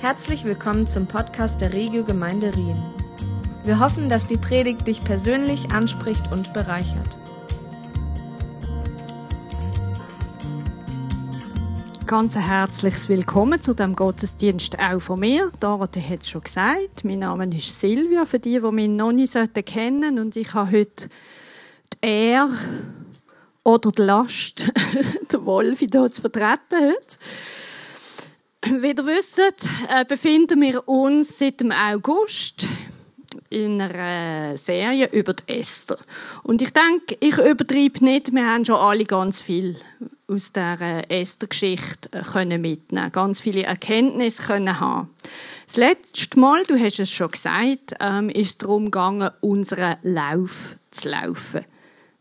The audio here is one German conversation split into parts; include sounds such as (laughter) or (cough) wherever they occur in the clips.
Herzlich willkommen zum Podcast der Regio Gemeinde Rien. Wir hoffen, dass die Predigt dich persönlich anspricht und bereichert. Ganz ein herzliches Willkommen zu dem Gottesdienst auch von mir. Dorothee hat es schon gesagt. Mein Name ist Silvia, für die, die mich noch nicht kennen sollten. Und ich habe heute die Ehre oder die Last, (laughs) den Wolf hier zu vertreten heute. (clears throat) Wie ihr wisst, äh, befinden wir uns seit dem August in einer Serie über die Esther. Und ich denke, ich übertreibe nicht, wir haben schon alle ganz viel aus dieser Esther-Geschichte können mitnehmen, ganz viele Erkenntnisse können haben. Das letzte Mal, du hast es schon gesagt, ähm, ist es darum gegangen, unseren Lauf zu laufen.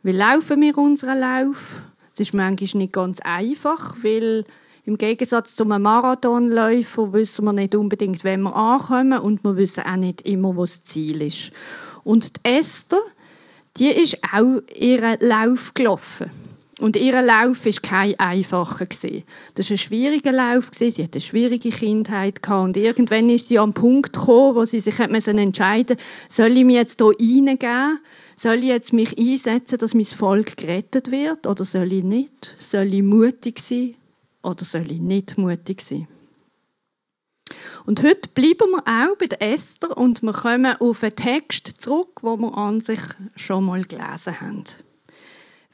Wie laufen wir unseren Lauf? Es ist manchmal nicht ganz einfach, weil im Gegensatz zu einem Marathonläufer wissen wir nicht unbedingt, wenn wir ankommen und wir wissen auch nicht immer, wo das Ziel ist. Und die Esther, die ist auch ihren Lauf gelaufen. Und ihr Lauf war kein einfacher. Das war ein schwieriger Lauf. Sie hatte eine schwierige Kindheit. Und irgendwann ist sie an den Punkt gekommen, wo sie sich entscheiden soll ich mich jetzt hier reingeben? Soll ich jetzt mich einsetzen, dass mein Volk gerettet wird? Oder soll ich nicht? Soll ich mutig sein? Oder soll ich nicht mutig sein? Und heute bleiben wir auch bei der Esther und wir kommen auf einen Text zurück, wo wir an sich schon mal gelesen haben.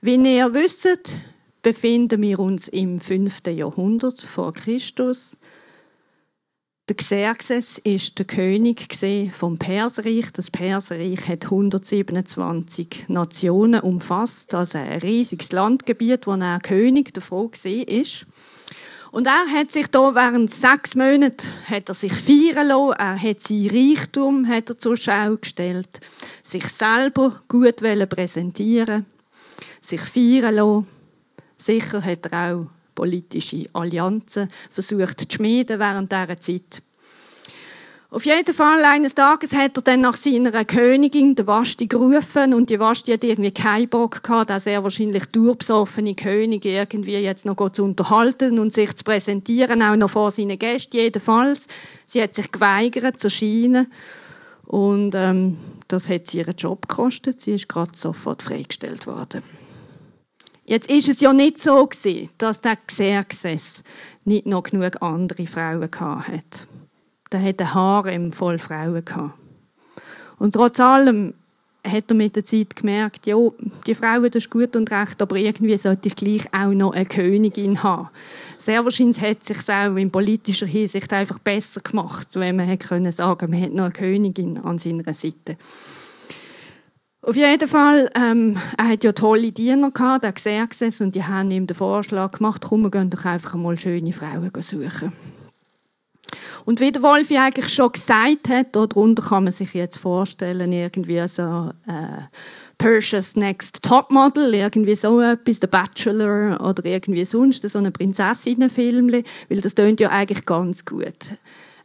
Wie ihr wisst, befinden wir uns im 5. Jahrhundert vor Christus. Der Xerxes ist der König vom Perserreich. Das Perserreich hat 127 Nationen umfasst, also ein riesiges Landgebiet, wo er König davon ist. Und er hat sich da während sechs Monaten hat er sich feiern lassen. Er hat sein Reichtum hat er zur Schau gestellt, sich selber gut präsentieren, sich feiern lassen. Sicher hat er auch politische Allianzen versucht zu schmieden während dieser Zeit. Auf jeden Fall, eines Tages hat er dann nach seiner Königin, der Vashti, gerufen und die Vashti hat irgendwie keinen Bock gehabt, dass er wahrscheinlich durchbesoffene König irgendwie jetzt noch zu unterhalten und sich zu präsentieren, auch noch vor seinen Gästen jedenfalls. Sie hat sich geweigert zu erscheinen und ähm, das hat sie ihren Job gekostet. Sie ist gerade sofort freigestellt worden. Jetzt ist es ja nicht so gewesen, dass der Xerxes nicht noch genug andere Frauen gehabt hat der hatte Harem voll Frauen gehabt. Und trotz allem hat er mit der Zeit gemerkt, ja, die Frauen, das ist gut und recht, aber irgendwie sollte ich gleich auch noch eine Königin haben. Sehr wahrscheinlich hat es sich auch in politischer Hinsicht einfach besser gemacht, wenn man hätte können sagen, man hat noch eine Königin an seiner Seite. Auf jeden Fall, ähm, er hat ja tolle Diener gehabt, der Xerxes, und die haben ihm den Vorschlag gemacht, komm, wir gehen doch einfach mal schöne Frauen suchen. Und wie der Wolfi eigentlich schon gesagt hat, darunter kann man sich jetzt vorstellen, irgendwie so äh, Persia's Next Topmodel, irgendwie so etwas, The Bachelor oder irgendwie sonst, so ein Prinzessinnenfilm, weil das tönt ja eigentlich ganz gut.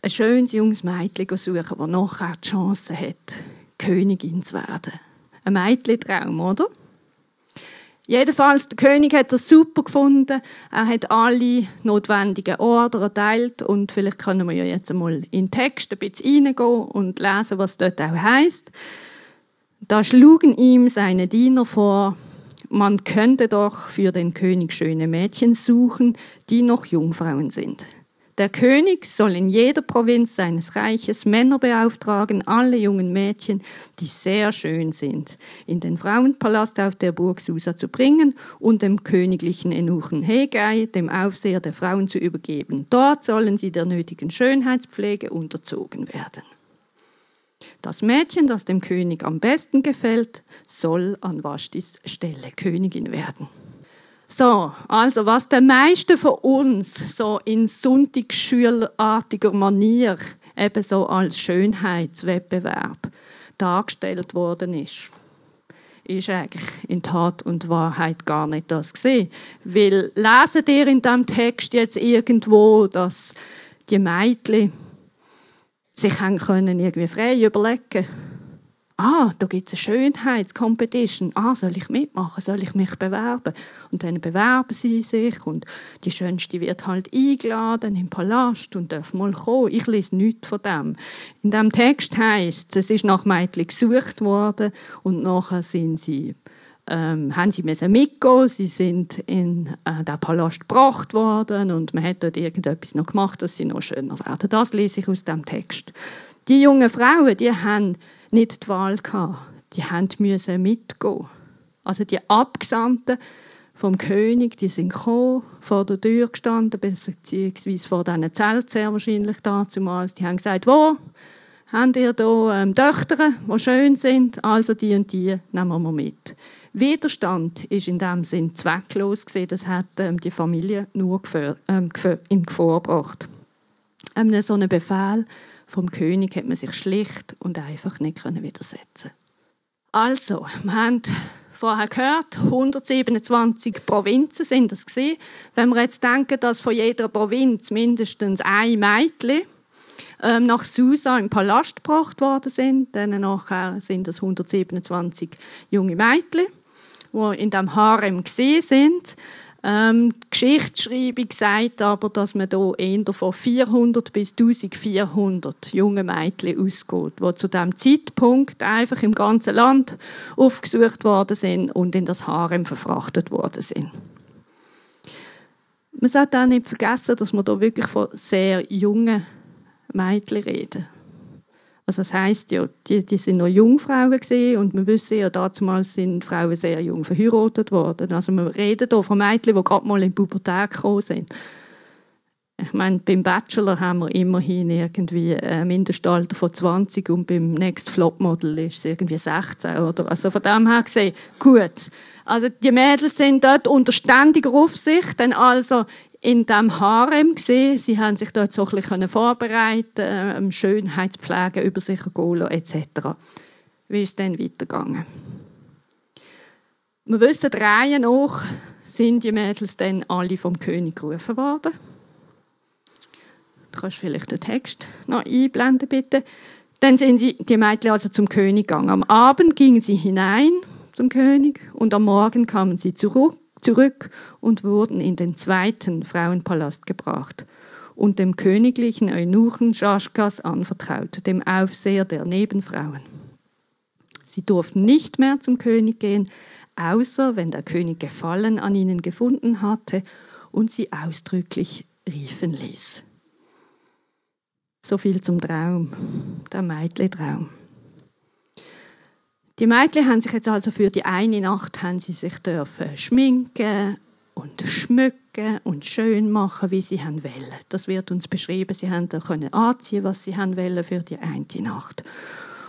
Ein schönes junges Mädchen suchen, das nachher die Chance hat, Königin zu werden. Ein Mädchentraum, oder? Jedenfalls, der König hat das super gefunden. Er hat alle notwendigen Order erteilt und vielleicht können wir ja jetzt einmal in den Text ein bisschen reingehen und lesen, was dort auch heißt. Da schlugen ihm seine Diener vor, man könnte doch für den König schöne Mädchen suchen, die noch Jungfrauen sind. Der König soll in jeder Provinz seines Reiches Männer beauftragen, alle jungen Mädchen, die sehr schön sind, in den Frauenpalast auf der Burg Susa zu bringen und dem königlichen Enuchen Hegai, dem Aufseher der Frauen, zu übergeben. Dort sollen sie der nötigen Schönheitspflege unterzogen werden. Das Mädchen, das dem König am besten gefällt, soll an Vashtis Stelle Königin werden. So, also was der meiste von uns so in sonntagsschülerartiger Manier eben so als Schönheitswettbewerb dargestellt worden ist, ist eigentlich in Tat und Wahrheit gar nicht das gesehen. Weil lesen ihr in diesem Text jetzt irgendwo, dass die Mädchen sich haben können irgendwie frei überlegen ah, da gibt es eine Schönheitscompetition, ah, soll ich mitmachen, soll ich mich bewerben? Und dann bewerben sie sich und die Schönste wird halt eingeladen im Palast und darf mal kommen. Ich lese nichts von dem. In dem Text heißt, es ist nach Mädchen gesucht worden und nachher sind sie ähm, haben sie müssen mitgehen. Sie sind in äh, den Palast gebracht worden und man hat dort irgendetwas noch gemacht, dass sie noch schöner werden. Das lese ich aus dem Text. Die jungen Frauen, die haben nicht die Wahl gehabt. Die mussten mitgehen. Also die Abgesandten vom König, die sind gekommen, vor der Tür gestanden, beziehungsweise vor diesen Zelt sehr wahrscheinlich damals. Die haben gesagt, wo habt ihr hier ähm, Töchter, die schön sind, also die und die nehmen wir mit. Widerstand ist in dem Sinn zwecklos gewesen. Das hat ähm, die Familie nur ähm, in Gefahr gebracht. Ähm, so einen Befehl vom König hat man sich schlicht und einfach nicht widersetzen. Also, wir haben vorher gehört, 127 Provinzen sind das gewesen. Wenn wir jetzt denken, dass von jeder Provinz mindestens ein Mädchen ähm, nach Susa im Palast gebracht worden sind, dann nachher sind es 127 junge Mädchen, die in dem Harem gesehen sind. Ähm, die Geschichtsschreibung sagt aber, dass man hier eher von 400 bis 1400 jungen Mädchen ausgeht, die zu diesem Zeitpunkt einfach im ganzen Land aufgesucht worden sind und in das Harem verfrachtet worden sind. Man sollte auch nicht vergessen, dass wir hier wirklich von sehr jungen Mädchen reden. Also das heißt ja, die, die sind noch Jungfrauen gesehen und wir wissen ja, damals sind Frauen sehr jung verheiratet worden. Also wir reden hier von Mädchen, die gerade mal in die Pubertät gekommen sind. Ich meine, beim Bachelor haben wir immerhin irgendwie ein Mindestalter von 20 und beim Next Flop Model ist es irgendwie 16, oder? Also von dem her gesehen, gut. Also die Mädels sind dort unter ständiger Aufsicht, denn also in dem Harem gesehen. Sie haben sich dort so ein bisschen vorbereiten, ähm, Schönheitspflege über sich gehen etc. Wie ist es dann weitergegangen? Wir wissen, der Reihe sind die Mädels dann alle vom König gerufen worden. Du kannst vielleicht den Text noch einblenden, bitte. Dann sind sie, die Mädchen also zum König gegangen. Am Abend gingen sie hinein zum König und am Morgen kamen sie zurück zurück und wurden in den zweiten Frauenpalast gebracht und dem königlichen Eunuchen Schaschkas anvertraut, dem Aufseher der Nebenfrauen. Sie durften nicht mehr zum König gehen, außer wenn der König Gefallen an ihnen gefunden hatte und sie ausdrücklich riefen ließ. So viel zum Traum, der Meitli-Traum. Die Mädchen haben sich jetzt also für die eine Nacht haben sie sich dürfen schminken und schmücken und schön machen, wie sie wollen. Das wird uns beschrieben. Sie haben können anziehen, was sie wollen für die eine Nacht.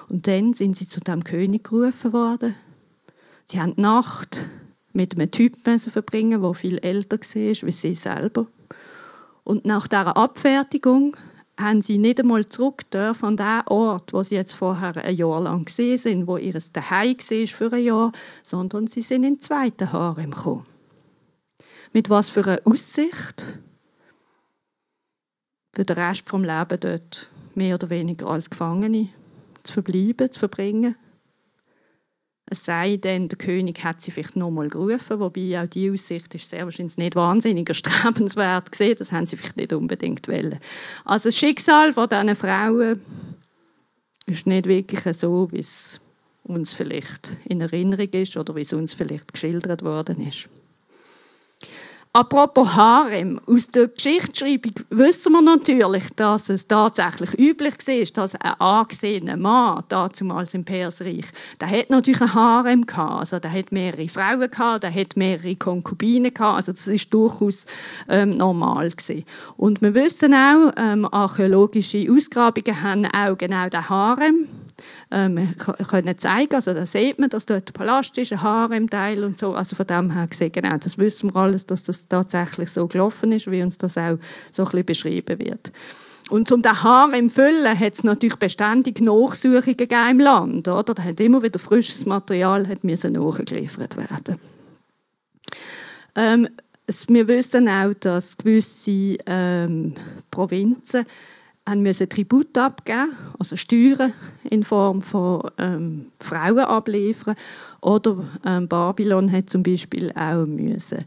Und dann sind sie zu dem König gerufen worden. Sie haben die Nacht mit einem Typen verbringen, der viel älter war wie sie selber. Und nach dieser Abfertigung haben sie nicht einmal zurück dürfen an den Ort, wo sie jetzt vorher ein Jahr lang gesehen sind, wo ihr Daheim war für ein Jahr, sondern sie sind in den zweiten Harem gekommen. Mit was für einer Aussicht? Für den Rest vom Leben dort mehr oder weniger als Gefangene zu verbleiben, zu verbringen. Es sei denn, der König hat sie vielleicht nochmal gerufen, wobei auch die Aussicht ist sehr wahrscheinlich nicht wahnsinnig erstrebenswert (laughs) gesehen. Das haben sie vielleicht nicht unbedingt wollen. Also das Schicksal von diesen Frauen ist nicht wirklich so, wie es uns vielleicht in Erinnerung ist oder wie es uns vielleicht geschildert worden ist. Apropos Harem, aus der Geschichtsschreibung wissen wir natürlich, dass es tatsächlich üblich war, dass ein angesehener Mann, damals im Persreich, der hat natürlich ein Harem gehabt, also der hat mehrere Frauen gehabt, der hat mehrere Konkubinen gehabt, also das ist durchaus ähm, normal gewesen. Und wir wissen auch, ähm, archäologische Ausgrabungen haben auch genau den Harem ähm, können zeigen. Also da sieht man, dass dort ein Palast ist, ein Harem-Teil und so. Also von dem her gesehen, genau, das wissen wir alles, dass das tatsächlich so gelaufen ist, wie uns das auch so ein bisschen beschrieben wird. Und um den Harem zu füllen, hat es natürlich beständig Nachsuchungen im Land. Oder? Da hat immer wieder frisches Material hat nachgeliefert werden. Ähm, wir wissen auch, dass gewisse ähm, Provinzen haben müssen Tribut abgeben, also Steuern in Form von ähm, Frauen abliefern. Oder ähm, Babylon hat zum Beispiel auch müssen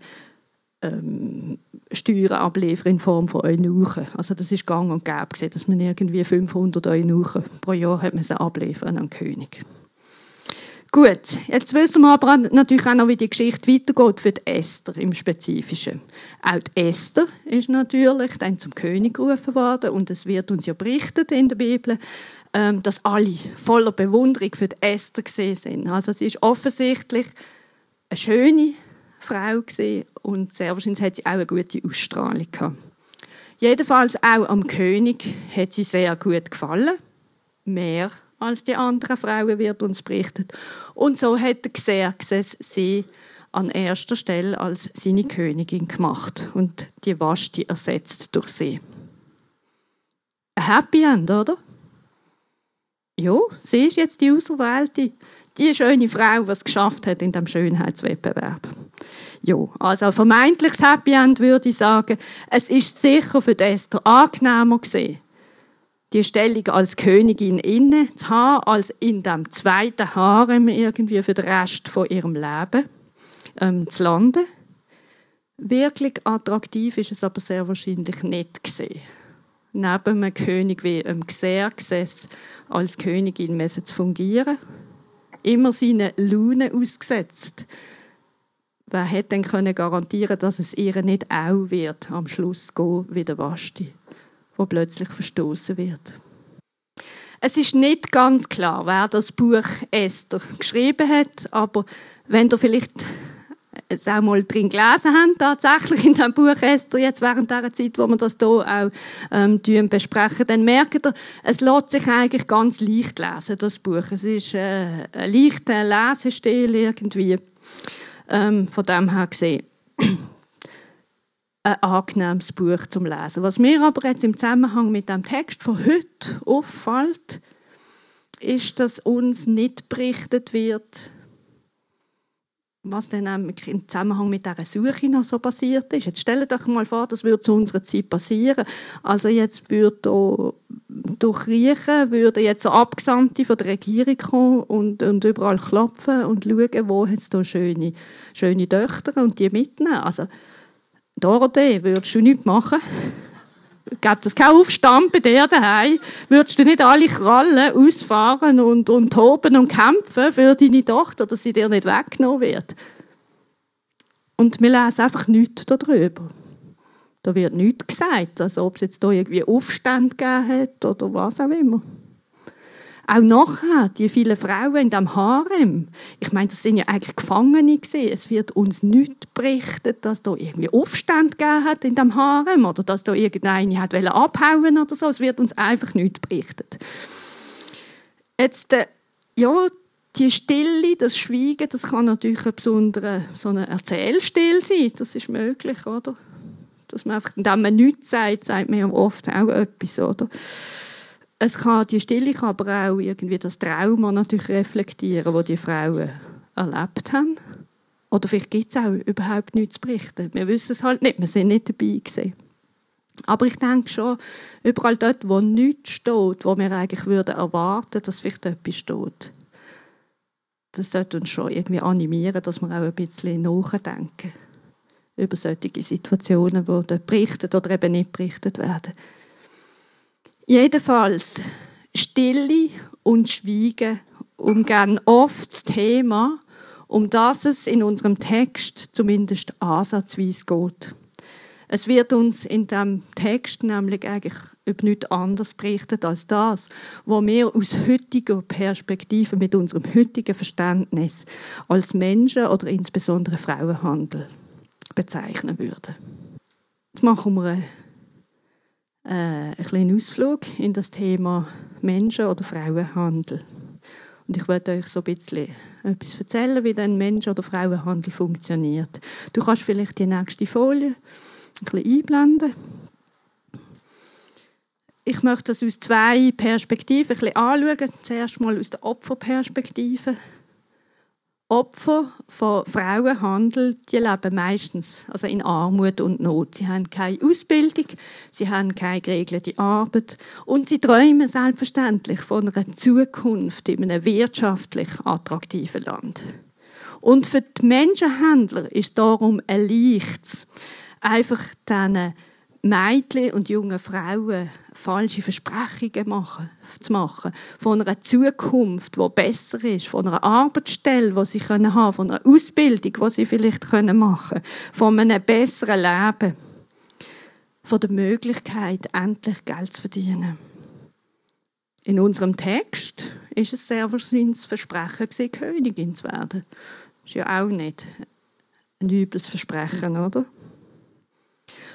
ähm, Steuern abliefern in Form von Eunuchen. Also das ist gang und gäbe, dass man irgendwie 500 Eunuchen pro Jahr hat müssen abliefern an den König. Gut, jetzt wissen wir aber natürlich auch noch, wie die Geschichte weitergeht für die Esther im Spezifischen. Auch die Esther ist natürlich dann zum König gerufen worden und es wird uns ja berichtet in der Bibel, ähm, dass alle voller Bewunderung für die Esther gesehen sind. Also sie ist offensichtlich eine schöne Frau gesehen und sehr wahrscheinlich hat sie auch eine gute Ausstrahlung gehabt. Jedenfalls auch am König hat sie sehr gut gefallen, mehr als die anderen Frauen wird uns berichtet. Und so hat Xerxes sie an erster Stelle als seine Königin gemacht und die Vashti ersetzt durch sie. Ein Happy End, oder? Ja, sie ist jetzt die Auserwählte, die schöne Frau, es geschafft hat in dem Schönheitswettbewerb. Ja, also ein vermeintliches Happy End würde ich sagen, es ist sicher für Esther angenehmer gesehen, die Stellung als Königin inne zu haben, als in dem zweiten Harem irgendwie für den Rest von ihrem Leben ähm, zu landen. Wirklich attraktiv ist es aber sehr wahrscheinlich nicht gesehen. Neben einem König wie einem Xerxes als Königin zu fungieren, immer seine Laune ausgesetzt. Wer hätte denn können garantieren, dass es ihr nicht auch wird am Schluss gehen wie der Vashti? Wo plötzlich verstoßen wird. Es ist nicht ganz klar, wer das Buch Esther geschrieben hat, aber wenn ihr vielleicht jetzt auch mal drin gelesen habt, tatsächlich in dem Buch Esther, jetzt während der Zeit, wo wir das hier auch ähm, besprechen, dann merkt ihr, es lässt sich eigentlich ganz leicht lesen, das Buch. Es ist äh, ein leichter Lesestil irgendwie, ähm, von dem her gesehen ein angenehmes Buch zum Lesen. Was mir aber jetzt im Zusammenhang mit dem Text von heute auffällt, ist, dass uns nicht berichtet wird, was dann im Zusammenhang mit dieser Suche noch so passiert ist. Jetzt stellt euch mal vor, das würde zu unserer Zeit passieren. Also jetzt würde durch Riechen würde jetzt so Abgesandte von der Regierung kommen und, und überall klopfen und schauen, wo es da schöne, schöne Töchter und die mitnehmen. Also Dorothee, würdest du nichts machen? Gibt es keinen Aufstand bei dir daheim? Würdest du nicht alle Krallen ausfahren und, und toben und kämpfen für deine Tochter, dass sie dir nicht weggenommen wird? Und wir lesen einfach nichts darüber. Da wird nichts gesagt, als ob es jetzt hier irgendwie Aufstand gegeben hat oder was auch immer. Auch nachher, die vielen Frauen in dem Harem. Ich meine, das sind ja eigentlich Gefangene gewesen. Es wird uns nicht berichtet, dass da irgendwie Aufstand gegeben hat in dem Harem oder dass da irgendeine hat abhauen oder so. Es wird uns einfach nicht berichtet. Jetzt, äh, ja, die Stille, das Schweigen, das kann natürlich ein besonderer so ein Erzählstil sein. Das ist möglich, oder? Dass man einfach, indem man nichts sagt, sagt man ja oft auch etwas, oder? Es kann, die Stille kann aber auch irgendwie das Trauma natürlich reflektieren, das die Frauen erlebt haben. Oder vielleicht gibt es auch überhaupt nichts zu berichten. Wir wissen es halt nicht, wir sind nicht dabei gewesen. Aber ich denke schon, überall dort, wo nichts steht, wo wir eigentlich würden erwarten, dass vielleicht etwas steht, das sollte uns schon irgendwie animieren, dass wir auch ein bisschen nachdenken über solche Situationen, die dort berichtet oder eben nicht berichtet werden. Jedenfalls, Stille und Schweigen umgehen oft das Thema, um das es in unserem Text zumindest ansatzweise geht. Es wird uns in dem Text nämlich eigentlich über nichts anderes berichtet als das, was wir aus heutiger Perspektive, mit unserem heutigen Verständnis als Menschen oder insbesondere Frauenhandel bezeichnen würden. Jetzt machen wir eine äh, einen Ausflug in das Thema Menschen- oder Frauenhandel. Und ich werde euch so ein bisschen etwas erzählen, wie ein Menschen- oder Frauenhandel funktioniert. Du kannst vielleicht die nächste Folie ein bisschen einblenden. Ich möchte das aus zwei Perspektiven ein bisschen anschauen. Zuerst mal aus der Opferperspektive Opfer von Frauenhandel, die leben meistens also in Armut und Not. Sie haben keine Ausbildung, sie haben keine geregelte Arbeit und sie träumen selbstverständlich von einer Zukunft in einem wirtschaftlich attraktiven Land. Und für die Menschenhändler ist darum ein Leichtes, einfach diesen Mädchen und jungen Frauen falsche Versprechungen machen, zu machen. Von einer Zukunft, die besser ist, von einer Arbeitsstelle, die sie können haben, von einer Ausbildung, die sie vielleicht können machen, von einem besseren Leben, von der Möglichkeit, endlich Geld zu verdienen. In unserem Text ist es sehr wahrscheinlich das Versprechen, Königin zu werden. Das ist ja auch nicht ein übles Versprechen, oder?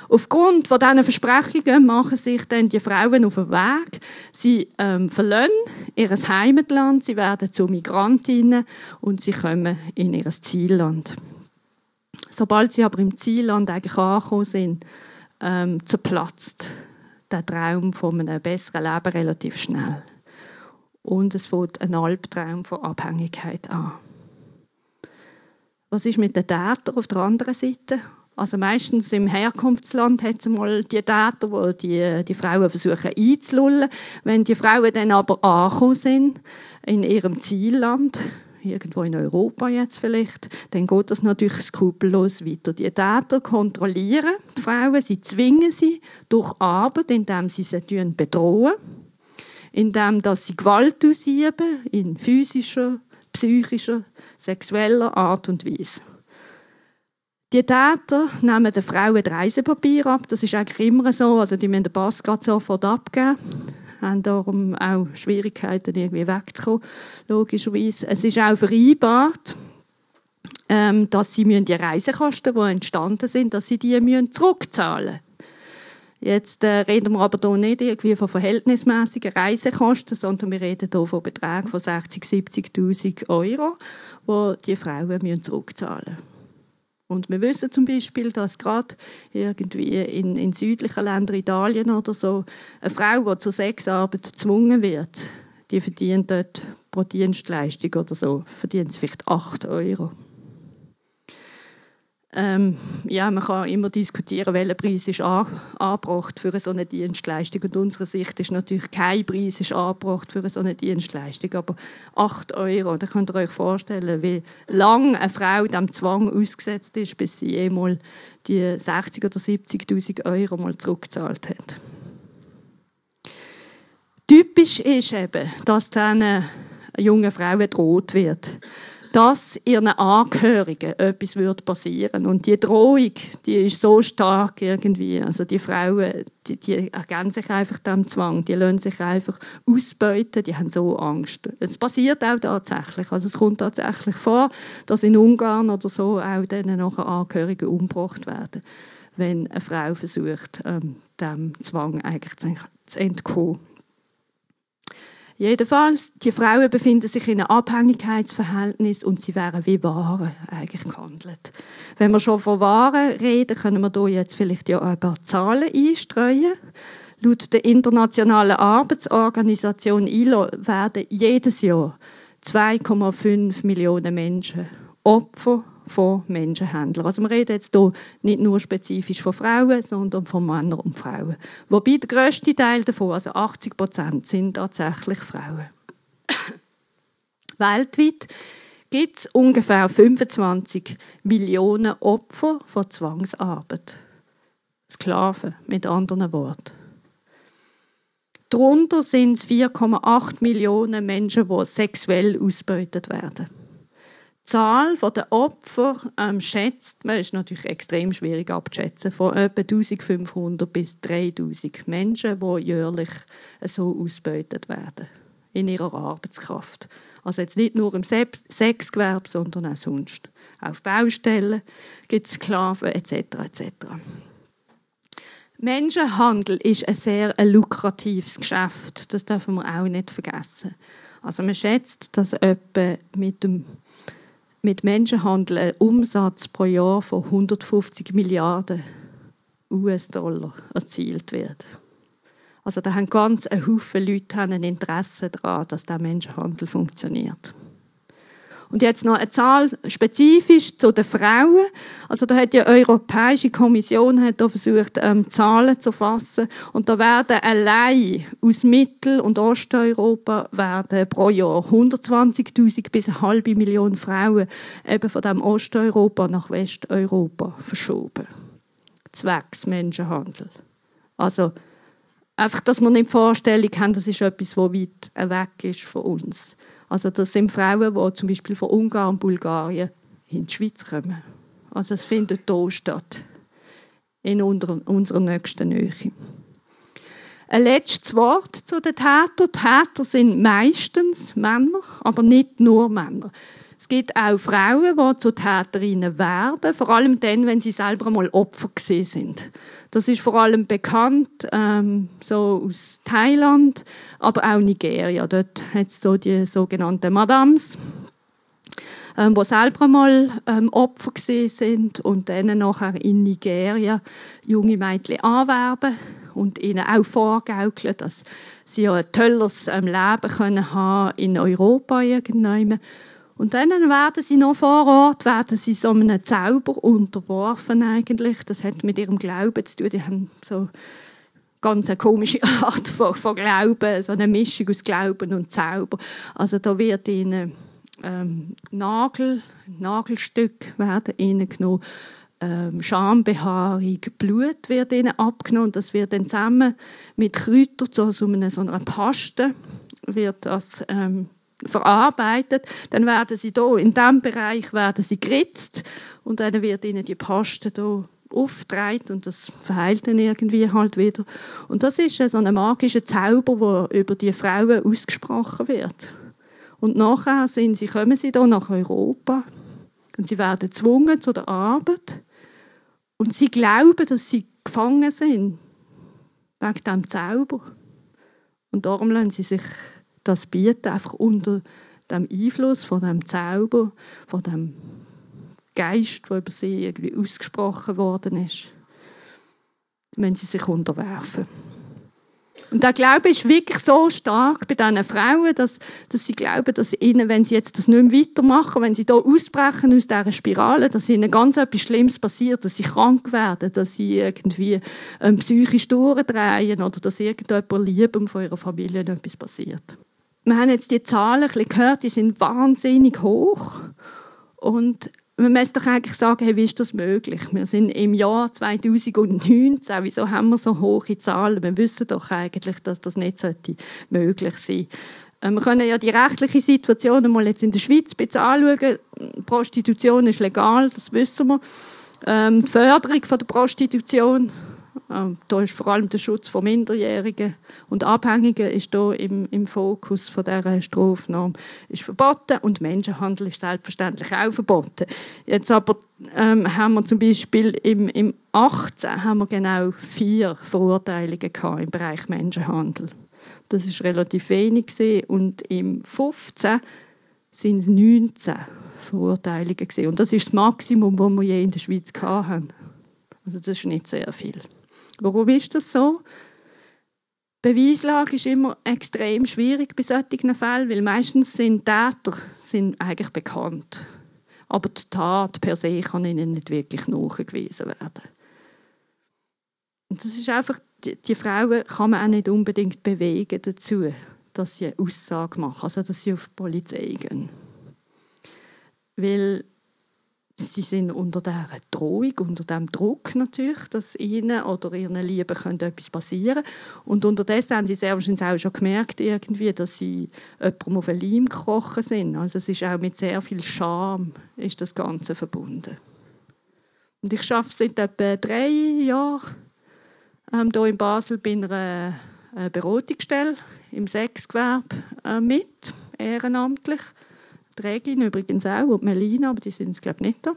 Aufgrund von diesen Versprechungen machen sich dann die Frauen auf den Weg. Sie ähm, verlassen ihr Heimatland, sie werden zu Migrantinnen und sie kommen in ihr Zielland. Sobald sie aber im Zielland eigentlich angekommen sind, ähm, zerplatzt der Traum von einem besseren Leben relativ schnell. Und es fängt ein Albtraum von Abhängigkeit an. Was ist mit den Tätern auf der anderen Seite? Also meistens im Herkunftsland hat es mal die Täter, wo die, die Frauen versuchen einzulullen. Wenn die Frauen dann aber angekommen sind, in ihrem Zielland, irgendwo in Europa jetzt vielleicht, dann geht das natürlich skrupellos weiter. Die Täter kontrollieren die Frauen, sie zwingen sie durch Arbeit, indem sie sie bedrohen, indem dass sie Gewalt ausüben, in physischer, psychischer, sexueller Art und Weise. Die Täter nehmen den Frauen das Reisepapier ab. Das ist eigentlich immer so. Also die müssen den Pass gerade sofort abgeben. Haben darum auch Schwierigkeiten, irgendwie wegzukommen, logischerweise. Es ist auch vereinbart, ähm, dass sie die Reisekosten, die entstanden sind, dass sie die müssen zurückzahlen Jetzt äh, reden wir aber hier nicht irgendwie von verhältnismäßigen Reisekosten, sondern wir reden hier von Beträgen von 60.000, 70.000 Euro, die die Frauen müssen zurückzahlen müssen. Und wir wissen zum Beispiel, dass gerade irgendwie in, in südlichen Ländern, Italien oder so, eine Frau, die zur Sexarbeit gezwungen wird, die verdient dort pro Dienstleistung oder so, verdient sie vielleicht 8 Euro. Ähm, ja, man kann immer diskutieren, welcher Preis ist angebracht für eine Dienstleistung. Und unsere Sicht ist natürlich, kein Preis ist angebracht für eine Dienstleistung. Aber 8 Euro, da könnt ihr euch vorstellen, wie lange eine Frau dem Zwang ausgesetzt ist, bis sie jemals die 60.000 oder 70.000 Euro mal zurückgezahlt hat. Typisch ist eben, dass diesen jungen Frauen droht wird dass ihren Angehörigen etwas wird passieren Und die Drohung, die ist so stark irgendwie. Also die Frauen, die, die ergänzen sich einfach dem Zwang. Die lassen sich einfach ausbeuten. Die haben so Angst. Es passiert auch tatsächlich. Also es kommt tatsächlich vor, dass in Ungarn oder so auch dann nachher Angehörige umgebracht werden, wenn eine Frau versucht, ähm, dem Zwang eigentlich zu entkommen. Jedenfalls, die Frauen befinden sich in einem Abhängigkeitsverhältnis und sie wären wie Waren eigentlich gehandelt. Wenn wir schon von Waren reden, können wir hier jetzt vielleicht ja ein paar Zahlen einstreuen. Laut der Internationalen Arbeitsorganisation ILO werden jedes Jahr 2,5 Millionen Menschen Opfer von Menschenhändlern. Also wir reden jetzt hier nicht nur spezifisch von Frauen, sondern von Männern und Frauen. Wobei der grösste Teil davon, also 80 Prozent, sind tatsächlich Frauen. Weltweit gibt es ungefähr 25 Millionen Opfer von Zwangsarbeit. Sklaven, mit anderen Worten. Darunter sind es 4,8 Millionen Menschen, die sexuell ausgebeutet werden. Zahl der Opfer ähm, schätzt man, ist natürlich extrem schwierig abzuschätzen, von etwa 1500 bis 3000 Menschen, die jährlich so ausgebeutet werden in ihrer Arbeitskraft. Also jetzt nicht nur im Sexgewerbe, sondern auch sonst. Auf Baustellen gibt es Sklaven etc. etc. Menschenhandel ist ein sehr lukratives Geschäft. Das dürfen wir auch nicht vergessen. Also man schätzt, dass etwa mit dem mit Menschenhandel einen Umsatz pro Jahr von 150 Milliarden US-Dollar erzielt wird. Also da haben ganz ein Haufen Leute ein Interesse daran, dass der Menschenhandel funktioniert. Und jetzt noch eine Zahl spezifisch zu den Frauen. Also da hat die Europäische Kommission hat versucht, ähm, Zahlen zu fassen. Und da werden allein aus Mittel- und Osteuropa werden pro Jahr 120.000 bis eine halbe Million Frauen eben von dem Osteuropa nach Westeuropa verschoben. Zwecks Menschenhandel. Also einfach, dass wir nicht die Vorstellung haben, das ist etwas, das weit weg ist von uns. Also das sind Frauen, die zum Beispiel von Ungarn und Bulgarien in die Schweiz kommen. Also es findet hier statt, in unserer nächsten Nähe. Ein letztes Wort zu den Tätern. Täter sind meistens Männer, aber nicht nur Männer. Es gibt auch Frauen, die zu Täterinnen werden, vor allem dann, wenn sie selber mal Opfer sind. Das ist vor allem bekannt ähm, so aus Thailand, aber auch Nigeria. Dort hat es so die sogenannten Madams, ähm, die selber mal ähm, Opfer sind und dann nachher in Nigeria junge Mädchen anwerben und ihnen auch vorgaukeln, dass sie ein tolles ähm, Leben können haben in Europa irgendwann und dann werden sie noch vor Ort, werden sie so einem Zauber unterworfen eigentlich. Das hat mit ihrem Glauben zu tun. Die haben so ganz eine komische (laughs) Art von, von Glauben, so eine Mischung aus Glauben und Zauber. Also da wird ihnen ähm, Nagel, Nagelstück werden ihnen genommen, ähm, Schambehaarung, Blut wird ihnen abgenommen. Das wird dann zusammen mit Kräutern zu so einer, so einer Paste wird das ähm, verarbeitet, dann werden sie da in diesem Bereich werden sie geritzt und dann wird ihnen die Paste da aufgetragen und das verheilt dann irgendwie halt wieder. Und das ist so ein magischer Zauber, der über die Frauen ausgesprochen wird. Und nachher sind sie, kommen sie da nach Europa und sie werden gezwungen zu der Arbeit und sie glauben, dass sie gefangen sind wegen diesem Zauber. Und darum lassen sie sich das bieten, einfach unter dem Einfluss von dem Zauber, von dem Geist, der über sie irgendwie ausgesprochen worden ist, wenn sie sich unterwerfen. Und der Glaube ist wirklich so stark bei diesen Frauen, dass, dass sie glauben, dass ihnen, wenn sie jetzt das nicht mehr weitermachen, wenn sie da ausbrechen aus dieser Spirale, dass ihnen ganz etwas Schlimmes passiert, dass sie krank werden, dass sie irgendwie ähm, psychisch durchdrehen oder dass irgendjemand Liebem von ihrer Familie etwas passiert wir haben jetzt die Zahlen ein bisschen gehört, die sind wahnsinnig hoch. Und man muss doch eigentlich sagen, hey, wie ist das möglich? Wir sind im Jahr 2019, wieso haben wir so hohe Zahlen? Wir wissen doch eigentlich, dass das nicht möglich sein sollte. Wir können ja die rechtliche Situation mal jetzt in der Schweiz ein bisschen anschauen. Prostitution ist legal, das wissen wir. Ähm, die Förderung der Prostitution ähm, da ist vor allem der Schutz von Minderjährigen und Abhängigen ist da im, im Fokus von dieser Strafnorm ist verboten und Menschenhandel ist selbstverständlich auch verboten. Jetzt aber ähm, haben wir zum Beispiel im, im 18 haben wir genau vier Verurteilungen gehabt im Bereich Menschenhandel. Das ist relativ wenig und im 15 sind es 19 Verurteilungen gewesen. und das ist das Maximum, das wir je in der Schweiz hatten. Also das ist nicht sehr viel. Warum ist das so? Die Beweislage ist immer extrem schwierig bei solchen Fällen, weil meistens sind Täter sind eigentlich bekannt. Aber die Tat per se kann ihnen nicht wirklich nachgewiesen werden. Und das ist einfach, die, die Frauen kann man auch nicht unbedingt bewegen dazu, dass sie eine Aussage machen, also dass sie auf die Polizei gehen. Weil sie sind unter dieser Drohung, unter dem Druck natürlich, dass ihnen oder ihren Lieben könnte etwas passieren Und unterdessen haben sie sehr wahrscheinlich auch schon gemerkt, irgendwie, dass sie jemandem auf den Leim gekrochen sind. Also es ist auch mit sehr viel Scham ist das Ganze verbunden. Und ich arbeite seit etwa drei Jahren ähm, hier in Basel bei einer äh, Beratungsstelle im Sexgewerbe äh, mit, ehrenamtlich. Die Regin übrigens auch und Melina, aber die sind es, glaube ich, nicht da.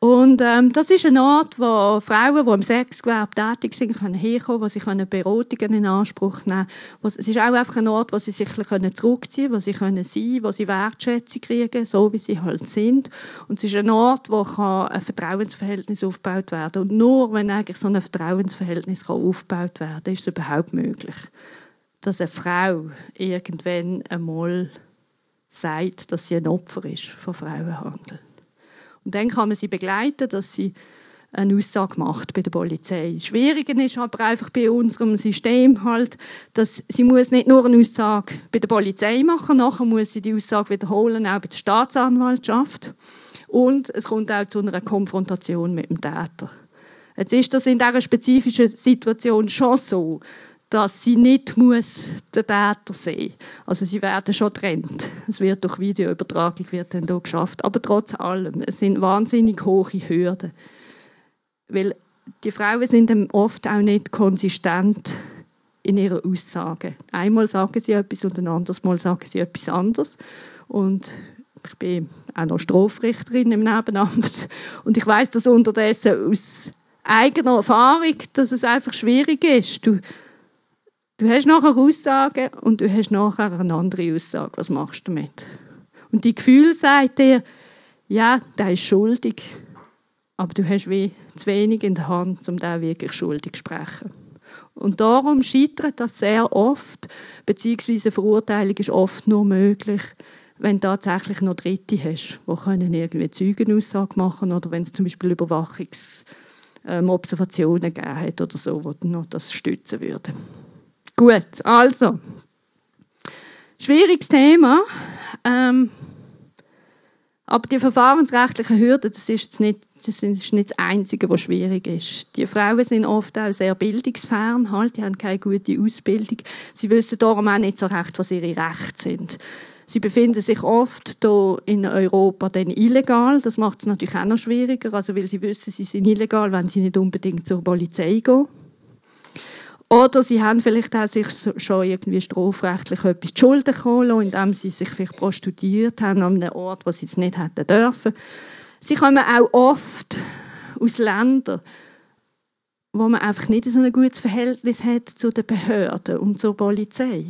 Und ähm, das ist ein Ort, wo Frauen, die im Sexgewerbe tätig sind, können herkommen, wo sie können Beratungen in Anspruch nehmen können. Es ist auch einfach ein Ort, wo sie sich können zurückziehen wo sie können sein wo sie Wertschätzung kriegen, so wie sie halt sind. Und es ist ein Ort, wo kann ein Vertrauensverhältnis aufgebaut werden Und nur wenn eigentlich so ein Vertrauensverhältnis kann aufgebaut werden ist es überhaupt möglich, dass eine Frau irgendwann einmal sagt, dass sie ein Opfer ist von Frauenhandel. Und dann kann man sie begleiten, dass sie eine Aussage macht bei der Polizei. Das Schwierige ist aber einfach bei unserem System halt, dass sie muss nicht nur eine Aussage bei der Polizei machen, nachher muss sie die Aussage wiederholen, auch bei der Staatsanwaltschaft. Und es kommt auch zu einer Konfrontation mit dem Täter. Jetzt ist das in dieser spezifischen Situation schon so, dass sie nicht muss den Täter sehen Also sie werden schon getrennt. Es wird durch Videoübertragung wird dann hier geschafft. Aber trotz allem, es sind wahnsinnig hohe Hürden. Weil die Frauen sind oft auch nicht konsistent in ihrer Aussage. Einmal sagen sie etwas und ein anderes Mal sagen sie etwas anderes. Und ich bin auch noch Strafrichterin im Nebenamt. Und ich weiß das unterdessen aus eigener Erfahrung, dass es einfach schwierig ist. Du, du hast nachher Aussagen und du hast nachher eine andere Aussage. Was machst du damit? Und die Gefühl sagt dir, ja, der ist schuldig aber du hast wie zu wenig in der Hand, um da wirklich schuldig zu sprechen. Und darum scheitert das sehr oft, beziehungsweise Verurteilung ist oft nur möglich, wenn du tatsächlich noch Dritte hast, die können irgendwie Zeugenaussage machen oder wenn es zum Beispiel Überwachungsobservationen ähm, gegeben hat oder so, wo noch das stützen würde. Gut, also schwieriges Thema. Ähm, aber die verfahrensrechtlichen Hürden, das ist nicht, das ist nicht das Einzige, was schwierig ist. Die Frauen sind oft auch sehr bildungsfern, halt, die haben keine gute Ausbildung. Sie wissen darum auch nicht so recht, was ihre Rechte sind. Sie befinden sich oft hier in Europa dann illegal. Das macht es natürlich auch noch schwieriger, also weil sie wissen, sie sind illegal, wenn sie nicht unbedingt zur Polizei gehen. Oder sie haben vielleicht auch sich schon irgendwie strafrechtlich etwas zu Schulden gekommen, indem sie sich vielleicht prostituiert haben an einem Ort, wo sie es nicht hätten dürfen. Sie kommen auch oft aus Ländern, wo man einfach nicht so ein gutes Verhältnis hat zu den Behörden und zur Polizei.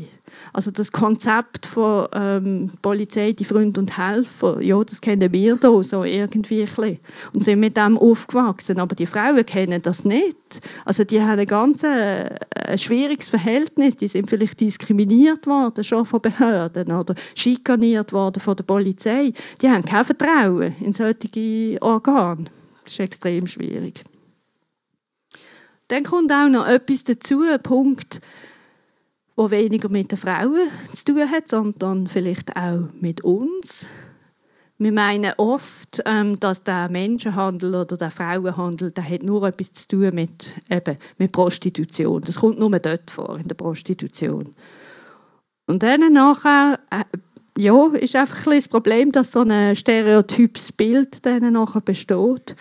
Also das Konzept von ähm, Polizei, die Freunde und Helfer, ja, das kennen wir da so irgendwie ein bisschen und sind mit dem aufgewachsen. Aber die Frauen kennen das nicht. Also die haben ein ganz äh, schwieriges Verhältnis. Die sind vielleicht diskriminiert worden schon von Behörden oder schikaniert worden von der Polizei. Die haben kein Vertrauen in solche Organe. Das ist extrem schwierig. Dann kommt auch noch etwas dazu, ein Punkt, wo weniger mit den Frauen zu tun hat, sondern vielleicht auch mit uns. Wir meinen oft, ähm, dass der Menschenhandel oder der Frauenhandel, der hat nur etwas zu tun mit, eben, mit Prostitution. Das kommt nur dort vor, in der Prostitution. Und dann nachher, äh, ja, ist einfach ein das Problem, dass so ein stereotypes Bild dann nachher besteht.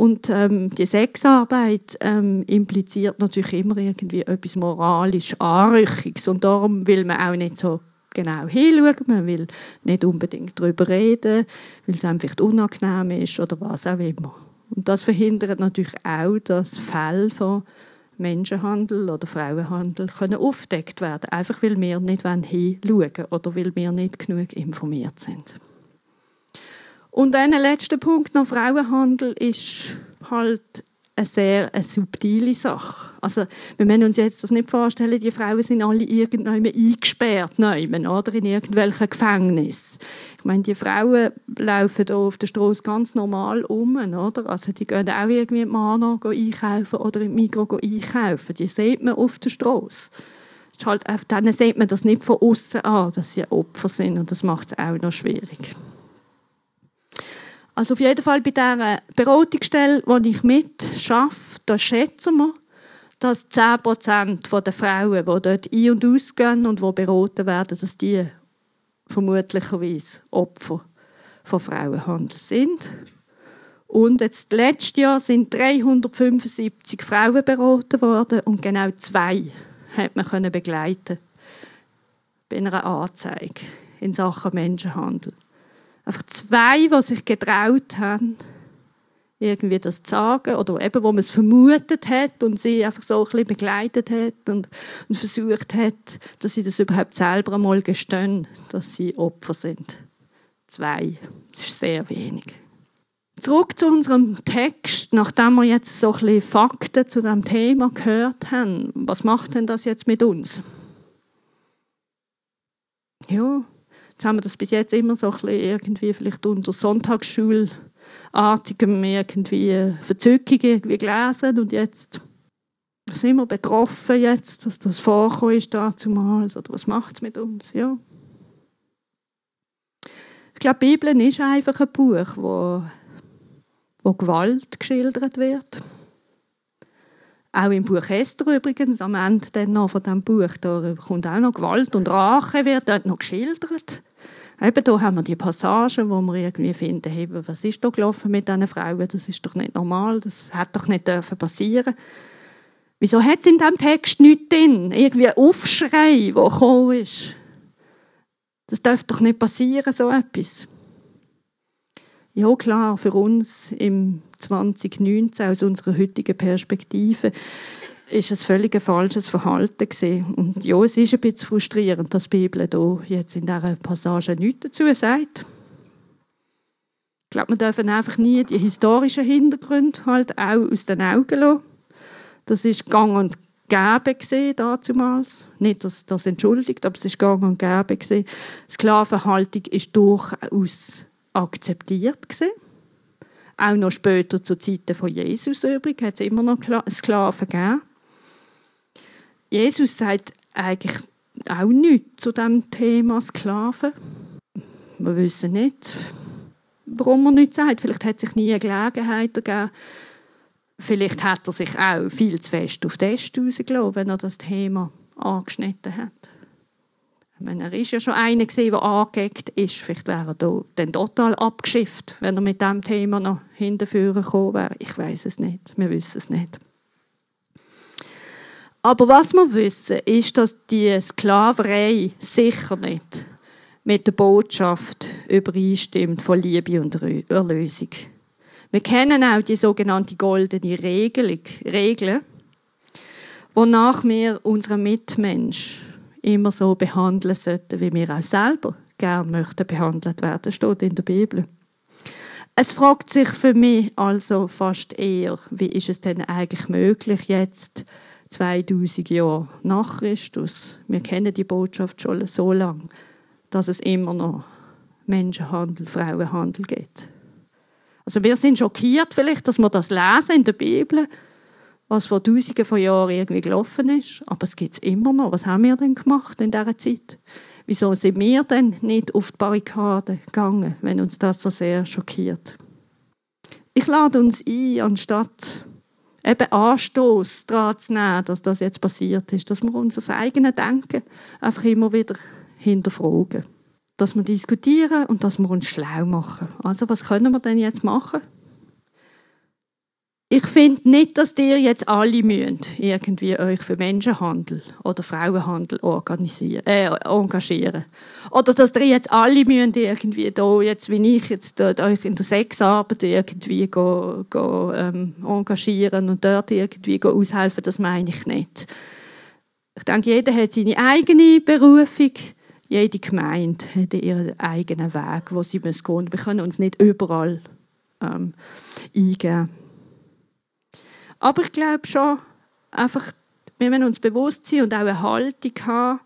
Und ähm, die Sexarbeit ähm, impliziert natürlich immer irgendwie etwas moralisch Anrüchiges. Und darum will man auch nicht so genau hinschauen. Man will nicht unbedingt darüber reden, weil es einfach unangenehm ist oder was auch immer. Und das verhindert natürlich auch, dass Fälle von Menschenhandel oder Frauenhandel können aufdeckt werden, einfach weil wir nicht hinschauen oder weil wir nicht genug informiert sind. Und ein letzter Punkt noch, Frauenhandel ist halt eine sehr eine subtile Sache. Also, wir müssen uns jetzt das nicht vorstellen, die Frauen sind alle irgendwann eingesperrt, nehmen, oder in irgendwelchen Gefängnis. Ich meine, die Frauen laufen hier auf der Straße ganz normal um, oder? Also, die gehen auch irgendwie im Mana einkaufen oder im Migros einkaufen. Die sieht man auf der Straße. Halt, denen sieht man das nicht von außen an, dass sie Opfer sind und das macht es auch noch schwierig. Also auf jeden Fall bei dieser Beratungsstelle, wo ich mit arbeite, da schätzen wir, dass 10% der Frauen, die dort ein- und ausgehen und die beraten werden, dass die vermutlicherweise Opfer von Frauenhandel sind. Und jetzt letztes Jahr sind 375 Frauen beraten worden und genau zwei hat man können begleiten bei einer Anzeige in Sachen Menschenhandel einfach zwei, die sich getraut haben, irgendwie das zu sagen oder eben, wo man es vermutet hat und sie einfach so ein bisschen begleitet hat und, und versucht hat, dass sie das überhaupt selber einmal gestehen, dass sie Opfer sind. Zwei. Das ist sehr wenig. Zurück zu unserem Text, nachdem wir jetzt so ein bisschen Fakten zu dem Thema gehört haben. Was macht denn das jetzt mit uns? Ja, Jetzt haben wir das bis jetzt immer so ein bisschen irgendwie vielleicht unter Sonntagsschulartigem irgendwie Verzückung irgendwie gelesen und jetzt sind wir betroffen jetzt, dass das vorkommen ist damals oder was macht es mit uns, ja. Ich glaube, die Bibel ist einfach ein Buch, wo, wo Gewalt geschildert wird. Auch im Buch Esther übrigens, am Ende dann noch von diesem Buch, da kommt auch noch Gewalt und Rache, wird dort noch geschildert. Eben da haben wir die Passagen, wo wir irgendwie finden, hey, was ist da gelaufen mit diesen Frauen? Das ist doch nicht normal, das hätte doch nicht dürfen passieren. Wieso hat es in diesem Text nichts drin? Irgendwie ein Aufschrei, der gekommen ist. Das darf doch nicht passieren, so etwas. Ja, klar, für uns im 2019 aus unserer heutigen Perspektive ist es völlig ein falsches Verhalten gewesen. Und ja, es ist ein bisschen frustrierend, dass die Bibel da jetzt in dieser Passage nichts dazu sagt. Ich glaube, wir dürfen einfach nie die historischen Hintergründe halt auch aus den Augen lassen. Das ist gang und gäbe gesehen damals. Nicht, dass das entschuldigt, aber es ist gang und gäbe gesehen. Sklavenhaltung ist durchaus akzeptiert gesehen. Auch noch später zur Zeiten von Jesus übrigens hat es immer noch Sklaven gegeben. Jesus sagt eigentlich auch nichts zu dem Thema Sklaven. Wir wissen nicht, warum er nichts sagt. Vielleicht hat sich nie eine Gelegenheit gegeben. Vielleicht hat er sich auch viel zu fest auf den Est rausgelassen, wenn er das Thema angeschnitten hat. Meine, er ist ja schon einer gesehen, der angeeckt ist. Vielleicht wäre er dann total abgeschifft, wenn er mit diesem Thema noch hinterführen gekommen wäre. Ich weiß es nicht. Wir wissen es nicht. Aber was wir wissen, ist, dass die Sklaverei sicher nicht mit der Botschaft übereinstimmt von Liebe und Erlösung. Wir kennen auch die sogenannte goldene Regelung, Regeln, wonach wir unseren Mitmensch immer so behandeln sollten, wie wir auch selber gern möchten behandelt werden, steht in der Bibel. Es fragt sich für mich also fast eher, wie ist es denn eigentlich möglich jetzt 2000 Jahre nach Christus, wir kennen die Botschaft schon so lange, dass es immer noch Menschenhandel, Frauenhandel gibt. Also wir sind schockiert vielleicht, dass wir das lesen in der Bibel, was vor Tausenden von Jahren irgendwie gelaufen ist, aber es gibt es immer noch. Was haben wir denn gemacht in dieser Zeit? Wieso sind wir denn nicht auf die Barrikade gegangen, wenn uns das so sehr schockiert? Ich lade uns ein, anstatt eben Anstoß daran zu nehmen, dass das jetzt passiert ist, dass wir unser eigenes Denken einfach immer wieder hinterfragen. Dass wir diskutieren und dass wir uns schlau machen. Also was können wir denn jetzt machen? Ich finde nicht, dass ihr jetzt alle müsst irgendwie euch für Menschenhandel oder Frauenhandel organisieren, äh, engagieren. Oder dass ihr jetzt alle müsst irgendwie da, jetzt wie ich, jetzt euch in der Sexarbeit irgendwie go, go, ähm, engagieren und dort irgendwie go aushelfen, das meine ich nicht. Ich denke, jeder hat seine eigene Berufung. Jede Gemeinde hat ihren eigenen Weg, wo sie gehen müssen. Wir können uns nicht überall ähm, eingeben. Aber ich glaube schon, einfach, wir müssen uns bewusst sein und auch eine Haltung haben,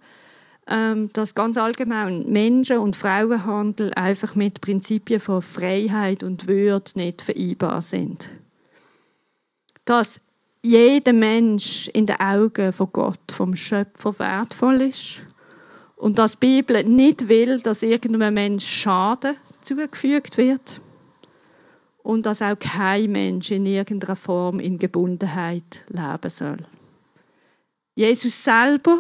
ähm, dass ganz allgemein Menschen- und Frauenhandel einfach mit Prinzipien von Freiheit und Würde nicht vereinbar sind. Dass jeder Mensch in den Augen von Gott, vom Schöpfer, wertvoll ist. Und dass die Bibel nicht will, dass irgendeinem Mensch Schaden zugefügt wird und dass auch kein Mensch in irgendeiner Form in Gebundenheit leben soll. Jesus selber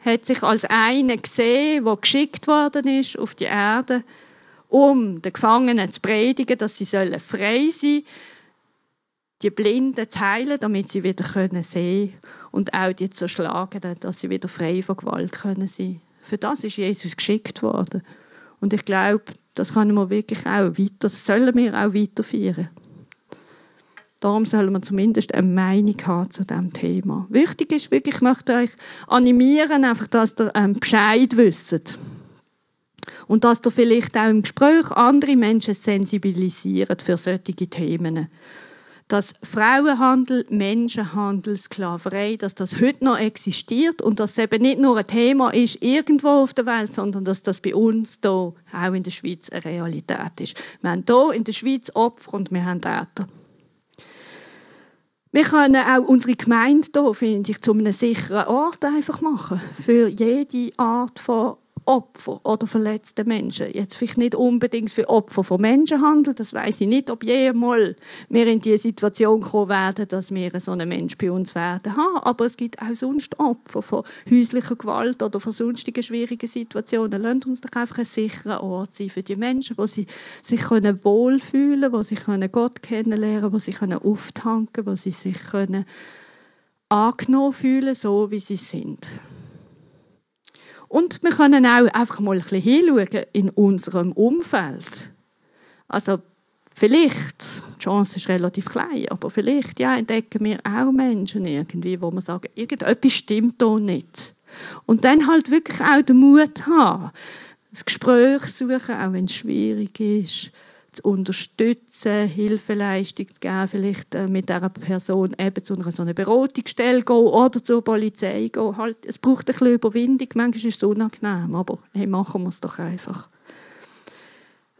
hat sich als einer gesehen, der geschickt worden ist auf die Erde, um den Gefangenen zu predigen, dass sie sollen frei sein die Blinden zu heilen, damit sie wieder können sehen und auch die Zerschlagenen, dass sie wieder frei von Gewalt können sein. Für das ist Jesus geschickt worden. Und ich glaube, das können wir wirklich auch weiter, das sollen wir auch weiterführen. Darum sollen wir zumindest eine Meinung haben zu diesem Thema. Wichtig ist wirklich, ich möchte euch animieren, einfach, dass ihr ähm, Bescheid wisst. Und dass ihr vielleicht auch im Gespräch andere Menschen sensibilisiert für solche Themen. Dass Frauenhandel, Menschenhandel, Sklaverei, dass das heute noch existiert und dass es eben nicht nur ein Thema ist irgendwo auf der Welt, sondern dass das bei uns hier auch in der Schweiz eine Realität ist. Wir haben hier in der Schweiz Opfer und wir haben Täter. Wir können auch unsere Gemeinde hier, finde ich, zu einem sicheren Ort einfach machen. Für jede Art von Opfer oder verletzte Menschen. Jetzt vielleicht nicht unbedingt für Opfer von Menschenhandel, das weiß ich nicht, ob jemals wir in die Situation kommen werden, dass wir so einen Mensch bei uns werden haben. Aber es gibt auch sonst Opfer von häuslicher Gewalt oder von sonstigen schwierigen Situationen. Lasst uns doch einfach ein sicherer Ort sein für die Menschen, wo sie sich können wohlfühlen, wo sie können Gott kennenlernen, wo sie können auftanken, wo sie sich können angenommen fühlen, so wie sie sind. Und wir können auch einfach mal ein bisschen hinschauen in unserem Umfeld. Also vielleicht, die Chance ist relativ klein, aber vielleicht ja, entdecken wir auch Menschen irgendwie, wo man sagen, irgendetwas stimmt da nicht. Und dann halt wirklich auch den Mut haben, das Gespräch suchen, auch wenn es schwierig ist zu unterstützen, Hilfeleistung zu geben, vielleicht äh, mit dieser Person eben zu einer Beratungsstelle gehen oder zur Polizei gehen. Halt, es braucht ein bisschen Überwindung, manchmal ist es unangenehm, aber hey, machen wir es doch einfach.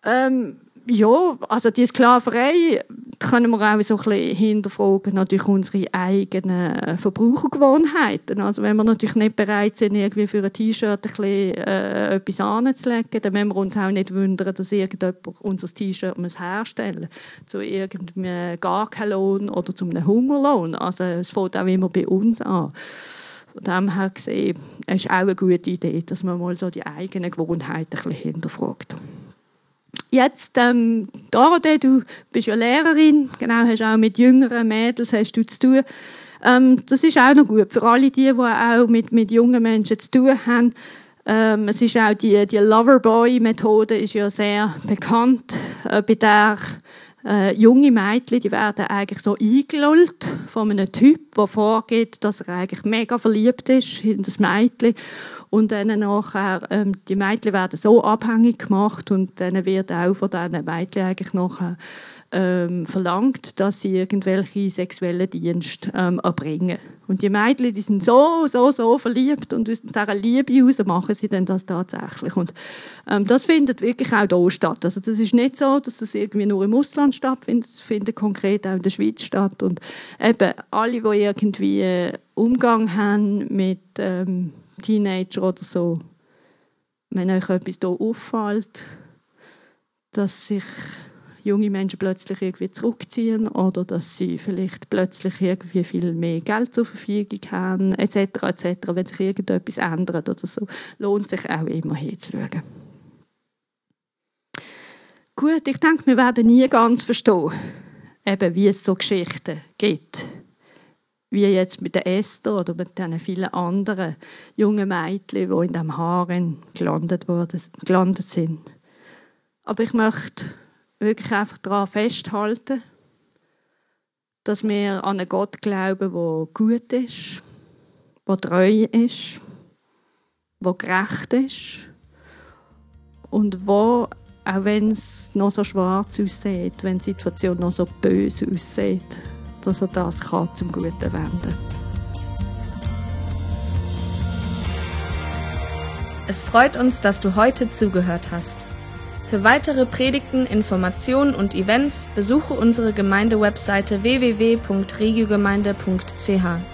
Ähm, ja, also die Sklaverei können wir auch so ein bisschen hinterfragen, natürlich unsere eigenen Verbrauchergewohnheiten. Also wenn wir natürlich nicht bereit sind, irgendwie für ein T-Shirt äh, etwas anzulegen, dann müssen wir uns auch nicht wundern, dass irgendjemand unser T-Shirt herstellen muss. Zu irgendeinem gar keinen Lohn oder zu einem Hungerlohn. Also es fängt auch immer bei uns an. Von dem her gesehen, ist auch eine gute Idee, dass man mal so die eigenen Gewohnheiten ein bisschen hinterfragt. Jetzt, ähm, Dorothee, du bist ja Lehrerin, genau, hast auch mit jüngeren Mädels hast du zu tun. Ähm, das ist auch noch gut für alle die, die auch mit, mit jungen Menschen zu tun haben. Ähm, es ist auch die, die Loverboy-Methode ist ja sehr bekannt, äh, bei der äh, junge Mädchen, die werden eigentlich so eingelullt von einem Typ, der vorgeht, dass er eigentlich mega verliebt ist in das Mädchen und dann nachher, ähm, die Mädchen werden so abhängig gemacht und dann wird auch von diesen Mädchen eigentlich nachher ähm, verlangt, dass sie irgendwelche sexuellen Dienste ähm, erbringen. Und die Mädchen, die sind so, so, so verliebt und aus dieser Liebe heraus machen sie dann das tatsächlich. Und ähm, das findet wirklich auch hier statt. Also das ist nicht so, dass das irgendwie nur im Ausland stattfindet, es findet konkret auch in der Schweiz statt. Und eben alle, die irgendwie Umgang haben mit ähm, Teenager oder so, wenn euch etwas hier auffällt, dass sich junge Menschen plötzlich irgendwie zurückziehen oder dass sie vielleicht plötzlich irgendwie viel mehr Geld zur Verfügung haben, etc., etc., wenn sich irgendetwas ändert oder so, lohnt sich auch immer hinzuschauen. Gut, ich denke, wir werden nie ganz verstehen, eben wie es so Geschichten gibt wie jetzt mit der Esther oder mit den vielen anderen jungen Mädchen, die in diesem Haaren gelandet, worden, gelandet sind. Aber ich möchte wirklich einfach daran festhalten, dass wir an einen Gott glauben, der gut ist, der treu ist, der gerecht ist und wo, auch wenn es noch so schwarz aussieht, wenn die Situation noch so böse aussieht, dass er das kann zum Guten wenden Es freut uns, dass du heute zugehört hast. Für weitere Predigten, Informationen und Events besuche unsere Gemeindewebseite www.regiogemeinde.ch.